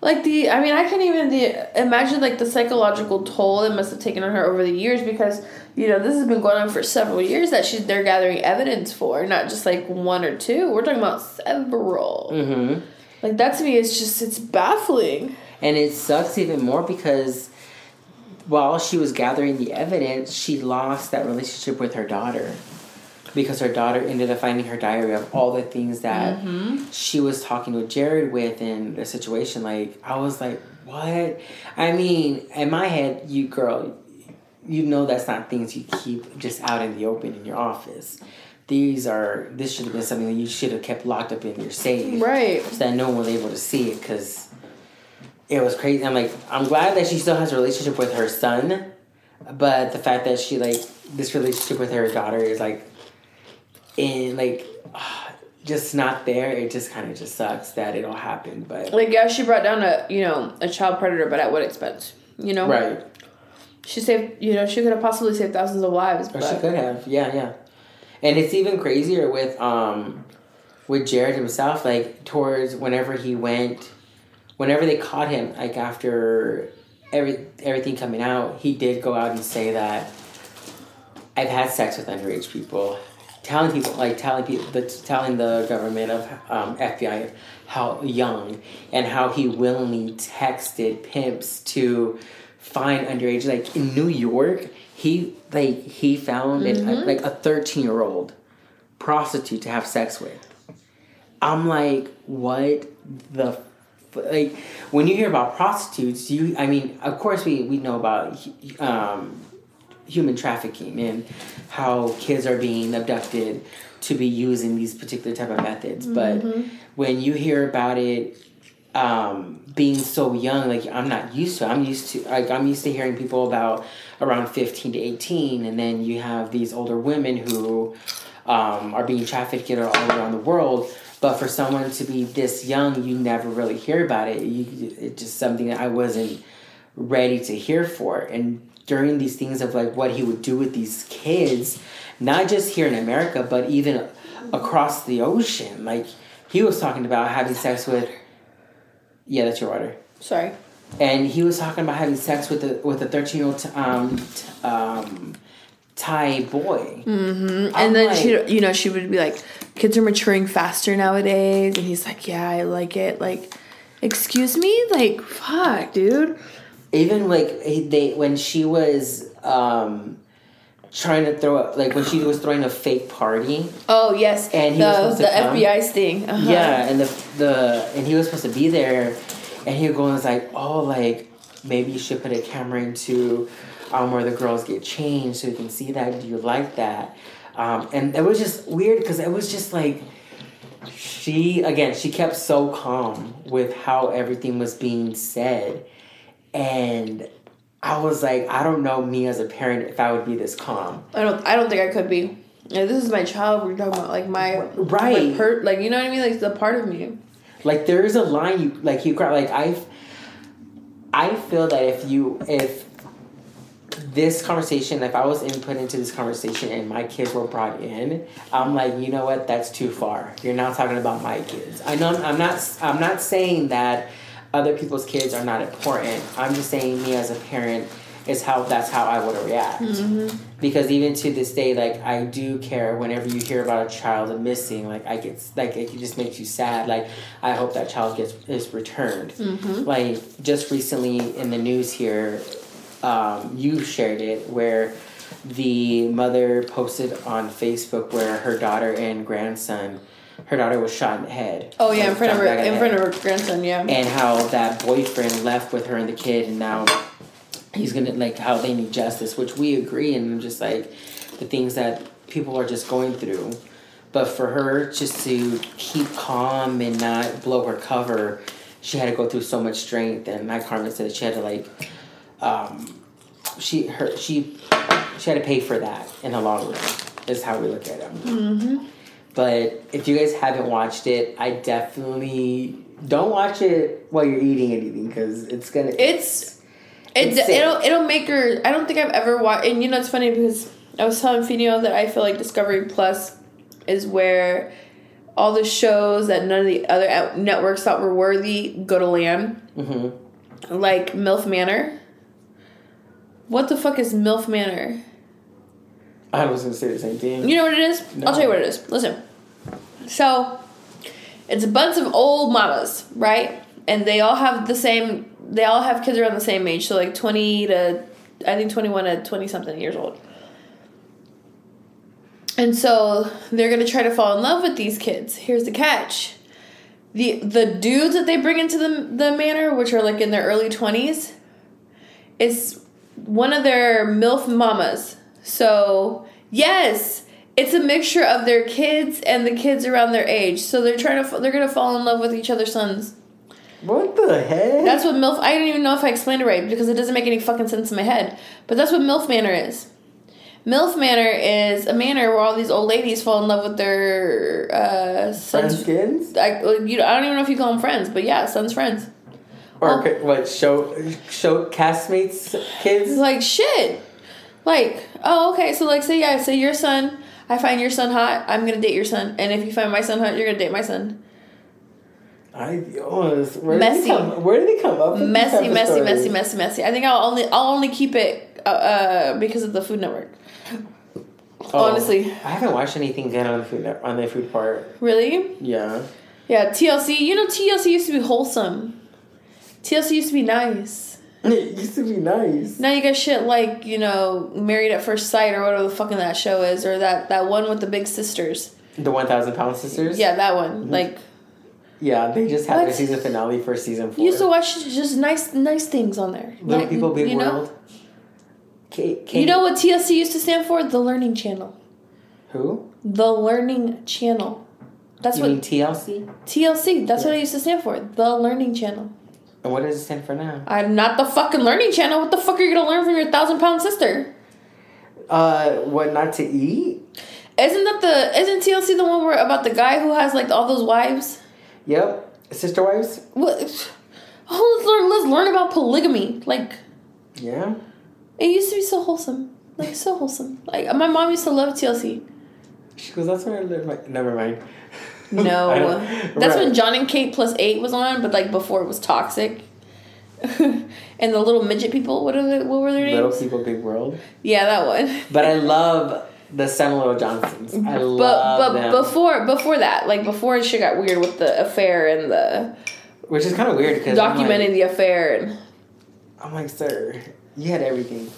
Like the I mean I can't even the, imagine like the psychological toll it must have taken on her over the years because you know this has been going on for several years that she's they're gathering evidence for not just like one or two we're talking about several Mm-hmm. like that to me is just it's baffling And it sucks even more because while she was gathering the evidence, she lost that relationship with her daughter. Because her daughter ended up finding her diary of all the things that Mm-hmm. she was talking with Jared with in the situation. Like, I was like, what? I mean, in my head, you girl, you know that's not things you keep just out in the open in your office. These are, this should have been something that you should have kept locked up in your safe right so that no one was able to see it because it was crazy. I'm like, I'm glad that she still has a relationship with her son, but the fact that she like this relationship with her daughter is like, in like, [SIGHS] just not there. It just kind of just sucks that it all happened. But like yeah she brought down a you know a child predator but at what expense you know right, she saved you know she could have possibly saved thousands of lives or but she could have. Yeah, yeah. And it's even crazier with um, with Jared himself. Like towards whenever he went, whenever they caught him, like after every everything coming out, he did go out and say that I've had sex with underage people, telling people like telling people the telling the government of um, FBI how young and how he willingly texted pimps to find underage like in New York he like he found an, like a 13 year old prostitute to have sex with. I'm like what the like when you hear about prostitutes you I mean of course we we know about um human trafficking and how kids are being abducted to be used in these particular type of methods. But when you hear about it um, being so young like i'm not used to i'm used to like i'm used to hearing people about around 15 to 18 and then you have these older women who um, are being trafficked all around the world but for someone to be this young you never really hear about it. You, it's just something that i wasn't ready to hear for. And during these things of like what he would do with these kids not just here in america but even across the ocean like he was talking about having sex with yeah that's your water. Sorry. And he was talking about having sex with a with a 13 year old um, t- um, type boy. Mm-hmm. And then like- she, you know, she would be like, "Kids are maturing faster nowadays," and he's like, "Yeah, I like it." Like, excuse me, like, fuck, dude. Even like they when she was um trying to throw up like when she was throwing a fake party. Oh yes, And he the was the come? FBI sting. Uh-huh. Yeah, and the the and he was supposed to be there, and he was going like, oh, like maybe you should put a camera into um where the girls get changed so you can see that. Do you like that? Um, and it was just weird because it was just like she again she kept so calm with how everything was being said, and I was like, I don't know me as a parent if I would be this calm. I don't. I don't think I could be. Yeah, this is my child. We're talking about like my Right. my per, like you know what I mean, like the part of me. Like there is a line you like you cry like I I feel that if you if this conversation if I was input into this conversation and my kids were brought in, I'm like, you know what, that's too far. You're now talking about my kids. I know I'm, not I'm not saying that other people's kids are not important. I'm just saying me as a parent is how that's how I would react. Mm-hmm. Because even to this day, like I do care whenever you hear about a child missing. Like I get like it just makes you sad. Like I hope that child gets is returned. Mm-hmm. Like just recently in the news here, um, you shared it where the mother posted on Facebook where her daughter and grandson, her daughter was shot in the head. Oh yeah, in front of her, in front of her grandson. Yeah. and how that boyfriend left with her and the kid and now he's gonna like how they need justice which we agree and just like the things that people are just going through but for her just to keep calm and not blow her cover she had to go through so much strength and like carmen said she had to like um she her she she had to pay for that in the long run is how we look at it mm-hmm. but if you guys haven't watched it, I definitely don't watch it while you're eating anything because it's gonna. It's it, It's sick. it'll it'll make her. I don't think I've ever watched. And you know, it's funny because I was telling Fino that I feel like Discovery Plus is where all the shows that none of the other networks thought were worthy go to land. hmm Like MILF Manor. What the fuck is MILF Manor? I was gonna say the same thing. You know what it is? No. I'll tell you what it is. Listen. So, it's a bunch of old mamas, right? And they all have the same. They all have kids around the same age, so like twenty to, I think twenty one to twenty something years old. And so they're gonna try to fall in love with these kids. Here's the catch: the the dudes that they bring into the the manor, which are like in their early twenties, is one of their milf mamas. So yes, it's a mixture of their kids and the kids around their age. So they're trying to they're gonna fall in love with each other's sons. What the heck? That's what milf. I don't even know if I explained it right because it doesn't make any fucking sense in my head. But that's what milf manor is. MILF Manor is a manor where all these old ladies fall in love with their uh, friends sons. kids I, you, I don't even know if you call them friends, but yeah, sons' friends. Or Oh. what show show castmates kids? like shit. Like, oh, okay. So like, say yeah, say your son. I find your son hot. I'm gonna date your son, and if you find my son hot, you're gonna date my son. I oh, where Messy. Did they come, where did they come up? Messy, messy, stories? messy, messy, messy. I think I'll only I'll only keep it uh, uh, because of the Food Network. Oh, Honestly. I haven't watched anything good on the food on the food part. Really? Yeah. Yeah. TLC. You know, TLC used to be wholesome. TLC used to be nice. [LAUGHS] It used to be nice. Now you got shit like you know Married at First Sight or whatever the fucking that show is, or that that one with the big sisters. The One Thousand Pound Sisters. Yeah, that one. Mm-hmm. Like Yeah, they just had What? their season finale for season four. you used to watch just nice nice things on there. Little Like, People, Big you know? World. Kate, Kate, You know what TLC used to stand for? The Learning Channel. who? The Learning Channel. That's you what mean TLC? TLC. That's what it used to stand for. The Learning Channel. And what does it stand for now? I'm not the fucking Learning Channel. What the fuck are you gonna learn from your thousand pound sister? Uh, what not to eat? Isn't that the? Isn't TLC the one where about the guy who has like all those wives? Yep. Sister wives. What? Oh, let's learn. Let's learn about polygamy. Like Yeah. it used to be so wholesome. Like so wholesome. Like my mom used to love TLC. She goes. That's where I live. Like, never mind. No, [LAUGHS] that's Right. when Jon and Kate plus eight was on, but like before it was toxic. [LAUGHS] and the little midget people. What are they, what were their names? Little People Big World. Yeah, that one. But I love the Little Johnstons. I But love but them. before before that, like before shit got weird with the affair and the Which is kind of weird because documenting like, the affair and I'm like, sir, you had everything.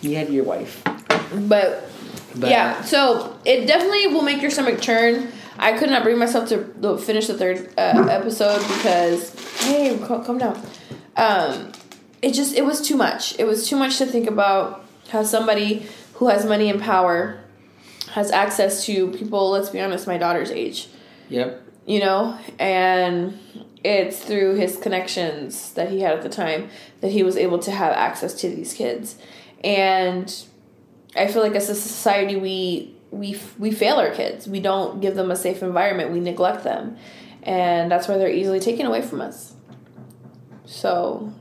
You had your wife. but, But yeah, so it definitely will make your stomach churn. I could not bring myself to finish the third uh, [LAUGHS] episode because hey, calm, down. Um, it just it was too much. It was too much to think about how somebody who has money and power has access to people. Let's be honest, my daughter's age. Yep. you know, and it's through his connections that he had at the time that he was able to have access to these kids. And I feel like as a society we we we fail our kids. We don't give them a safe environment. We neglect them. And that's why they're easily taken away from us. So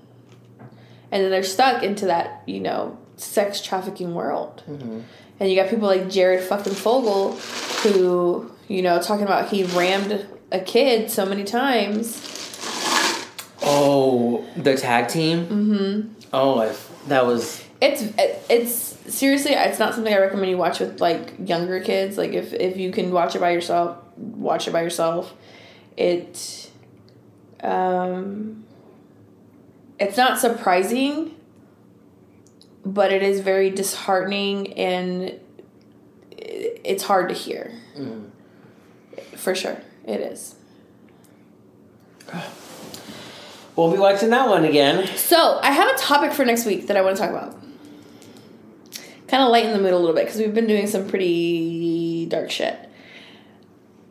and then they're stuck into that, you know, sex trafficking world. Mm-hmm. And you got people like Jared fucking Fogle who, you know, talking about he rammed a kid so many times. Oh, the tag team. Mm-hmm. Oh, I, that was. It's it's seriously it's not something I recommend you watch with like younger kids. Like if if you can watch it by yourself, watch it by yourself. It um it's not surprising, but it is very disheartening and it's hard to hear. Mm. For sure. It is. We'll be watching that one again. So I have a topic for next week that I want to talk about. Kind of lighten the mood a little bit because we've been doing some pretty dark shit.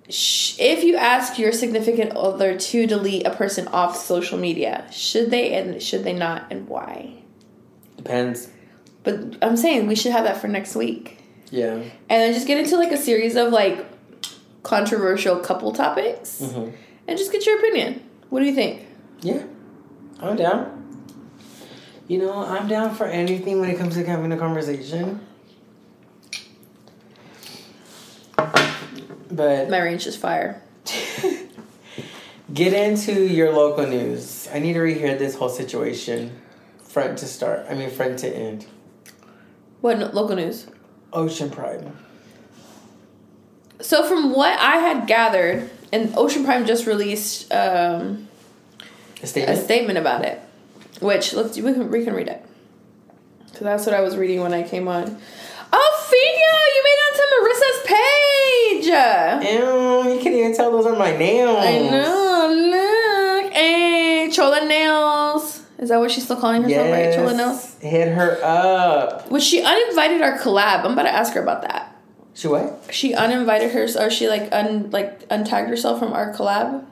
If you ask your significant other to delete a person off social media, should they and should they not, and why? Depends. But I'm saying we should have that for next week, Yeah. and then just get into like a series of like controversial couple topics, Mm-hmm. and just get your opinion. What do you think? Yeah. I'm down. You know, I'm down for anything when it comes to having a conversation. But My range is fire. get into your local news. I need to rehear this whole situation, front to start. I mean, front to end. What no- local news? Ocean Prime. So from what I had gathered, and Ocean Prime just released um, A a statement. statement about it, which let's we can we can read it. So that's what I was reading when I came on. Oh, Fina, you made it onto Marissa's page. Ew, you can't even tell those are my nails. I know. Look, hey, Chola nails. Is that what she's still calling herself? Right, Chola nails. Hit her up. Was she uninvited our collab? I'm about to ask her about that. She what? She uninvited her, or she like un like untagged herself from our collab.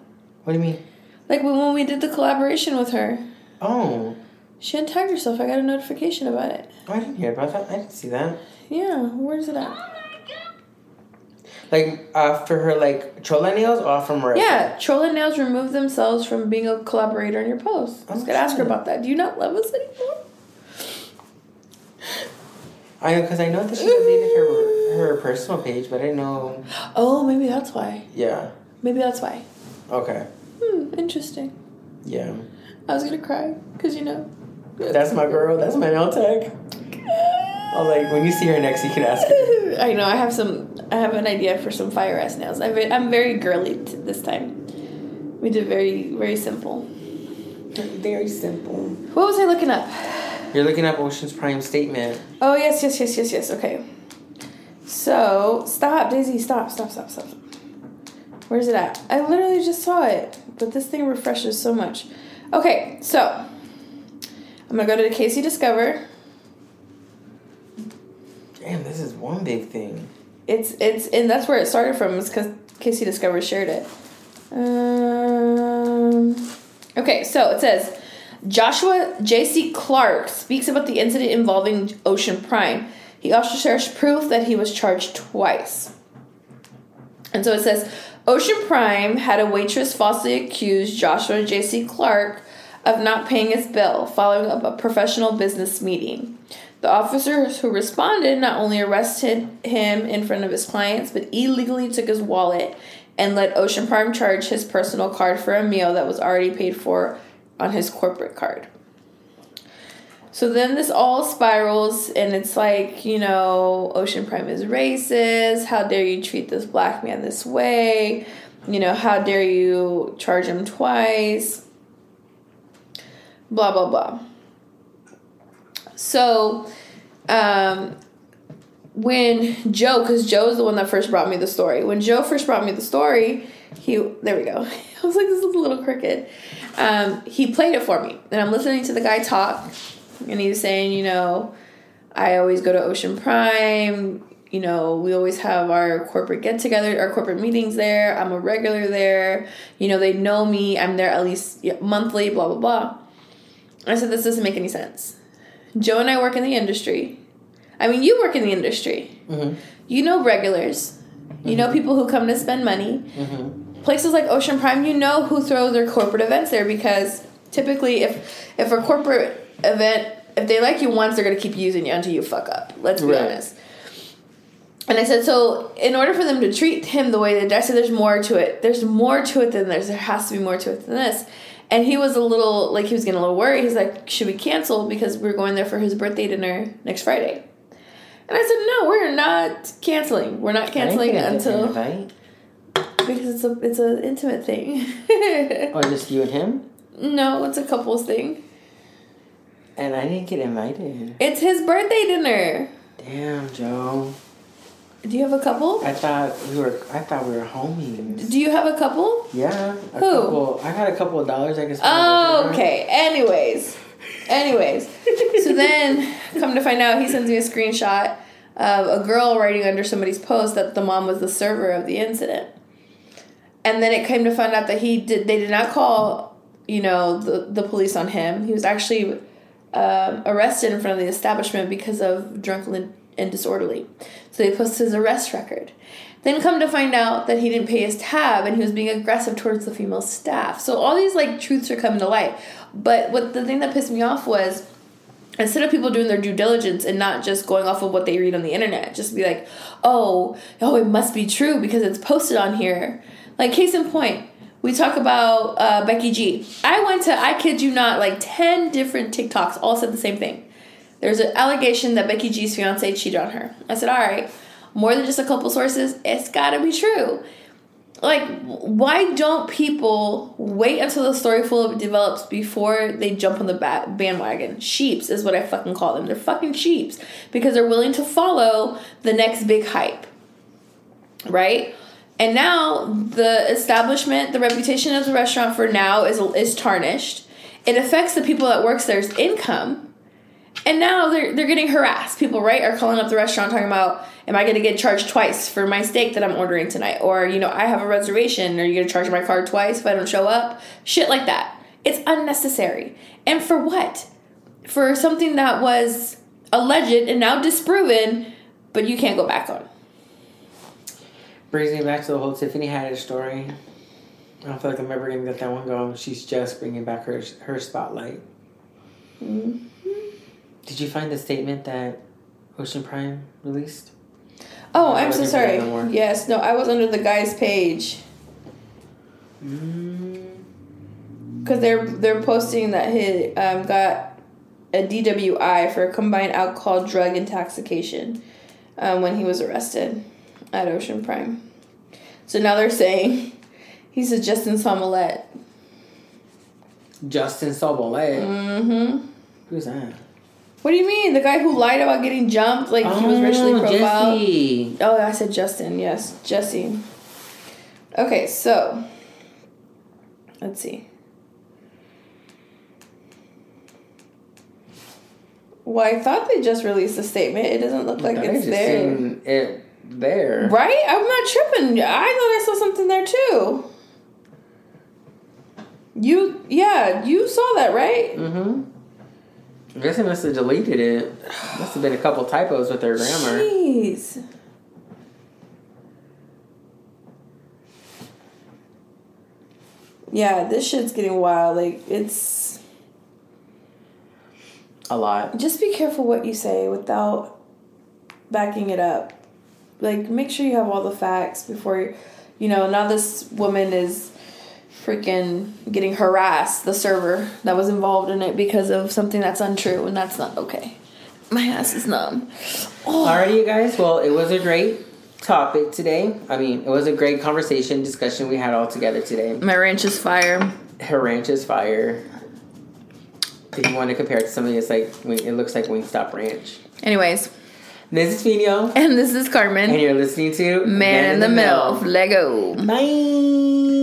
What do you mean? Like when we did the collaboration with her, Oh, she untagged herself. I got a notification about it. I didn't hear about that. I didn't see that. Yeah, where's it at? Like after her like chola nails or from Marissa? Yeah, Troll and Nails removed themselves from being a collaborator in your post. I was Oh, gonna ask her about that. Do you not love us anymore? I know because I know that she deleted her her personal page, but I didn't know. Oh, maybe that's why. Yeah. Maybe that's why. Okay. Hmm, interesting. Yeah. I was gonna cry because you know. That's my girl. That's my. I was [LAUGHS] like, when you see her next, you can ask her. [LAUGHS] I know. I have some. I have an idea for some fire ass nails. I'm very, I'm very girly t- this time. We did very very simple. Very simple. What was I looking up? You're looking up Ocean's Prime statement. Oh yes, yes, yes, yes, yes. Okay. So stop, Daisy. Stop, stop, stop, stop. Where's it at? I literally just saw it, but this thing refreshes so much. Okay, so I'm gonna go to the Casey Discover. Damn, this is one big thing. It's it's and that's where it started from. It's because Casey Discover shared it. Um, okay, so it says Joshua J.C. Clark speaks about the incident involving Ocean Prime. He also shares proof that he was charged twice. And so it says Ocean Prime had a waitress falsely accuse Joshua J.C. Clark of not paying his bill following up a professional business meeting. The officers who responded not only arrested him in front of his clients, but illegally took his wallet and let Ocean Prime charge his personal card for a meal that was already paid for on his corporate card. So then this all spirals, and it's like, you know, Ocean Prime is racist. How dare you treat this black man this way? You know, how dare you charge him twice? Blah, blah, blah. So, um, when Joe, because Joe is the one that first brought me the story. When Joe first brought me the story, he there we go. [LAUGHS] I was like, this is a little crooked. Um, he played it for me, and I'm listening to the guy talk, and he was saying, you know, I always go to Ocean Prime. You know, we always have our corporate get together, our corporate meetings there. I'm a regular there. You know, they know me. I'm there at least monthly. Blah blah blah. I said, this doesn't make any sense. Joe and I work in the industry. I mean, you work in the industry. Mm-hmm. You know regulars. You know people who come to spend money. Mm-hmm. Places like Ocean Prime, you know who throw their corporate events there because typically, if if a corporate event, if they like you once, they're gonna keep using you until you fuck up. Let's be Right. honest. And I said, so in order for them to treat him the way they did, I said, there's more to it. There's more to it than this. There has to be more to it than this. And he was a little, like, he was getting a little worried. He's like, should we cancel because we're going there for his birthday dinner next Friday? And I said, no, we're not canceling. We're not canceling I didn't get an until because it's a it's an intimate thing. [LAUGHS] Oh, just you and him? no, it's a couples thing. And I didn't get invited. It's his birthday dinner. Damn, Joe. Do you have a couple? I thought we were. I thought we were homies. Do you have a couple? Yeah. A Who? Couple, I got a couple of dollars I spend. Oh, okay. Anyways, anyways. so [LAUGHS] then, come to find out, he sends me a screenshot of a girl writing under somebody's post that the mom was the server of the incident. And then it came to find out that he did. They did not call, you know, the the police on him. He was actually um, arrested in front of the establishment because of drunken and disorderly. So they posted his arrest record. Then come to find out that he didn't pay his tab and he was being aggressive towards the female staff. So all these like truths are coming to light. But what the thing that pissed me off was instead of people doing their due diligence and not just going off of what they read on the internet, just be like, oh, oh, it must be true because it's posted on here. Like case in point, we talk about uh, Becky G. I went to, I kid you not, like ten different TikToks all said the same thing. There's an allegation that Becky G's fiance cheated on her. I said, all right, more than just a couple sources, it's gotta be true. Like, why don't people wait until the story fully develops before they jump on the ba- bandwagon? Sheeps is what I fucking call them. They're fucking sheeps because they're willing to follow the next big hype, right? And now the establishment, the reputation of the restaurant for now is is tarnished. It affects the people that works there's income. And now they're they're getting harassed. People, right, are calling up the restaurant talking about, am I gonna get charged twice for my steak that I'm ordering tonight? Or, you know, I have a reservation, are you gonna charge my card twice if I don't show up? Shit like that. It's unnecessary. And for what? For something that was alleged and now disproven, but you can't go back on. Brings me back to the whole Tiffany Haddish story. I don't feel like I'm ever gonna get that one go. She's just bringing back her her spotlight. Mm-hmm. Did you find the statement that Ocean Prime released? Oh, I'm so wasn't for that sorry. no. Yes, no, I was under the guy's page. Mm, because they're they're posting that he um, got a DWI for combined alcohol drug intoxication um, when he was arrested at Ocean Prime. So now they're saying he's a Justin Smollett. Justin Sobolet. Mm-hmm. Who's that? What do you mean? The guy who lied about getting jumped, like he was racially Oh, profiled. Jesse. Oh, I said Justin. Yes, Jesse. Okay, so let's see. Well, I thought they just released a statement. It doesn't look like it's there. it there. Right? I'm not tripping. I thought I saw something there too. You, yeah, you saw that, right? Mm-hmm. I guess they must have deleted it. Must have been a couple typos with their grammar. Jeez. Yeah, this shit's getting wild. Like, it's. A lot. Just be careful what you say without backing it up. Like, make sure you have all the facts before, you know, now this woman is freaking getting harassed, the server that was involved in it because of something that's untrue, and that's not okay. My ass is numb. Alrighty, you guys. Well, it was a great topic today. I mean, it was a great conversation, discussion we had all together today. My ranch is fire. Her ranch is fire. If you want to compare it to something, it's like it looks like Wingstop Ranch. Anyways, This is Fino, and this is Carmen. and you're listening to Man in the Middle. Lego. Bye.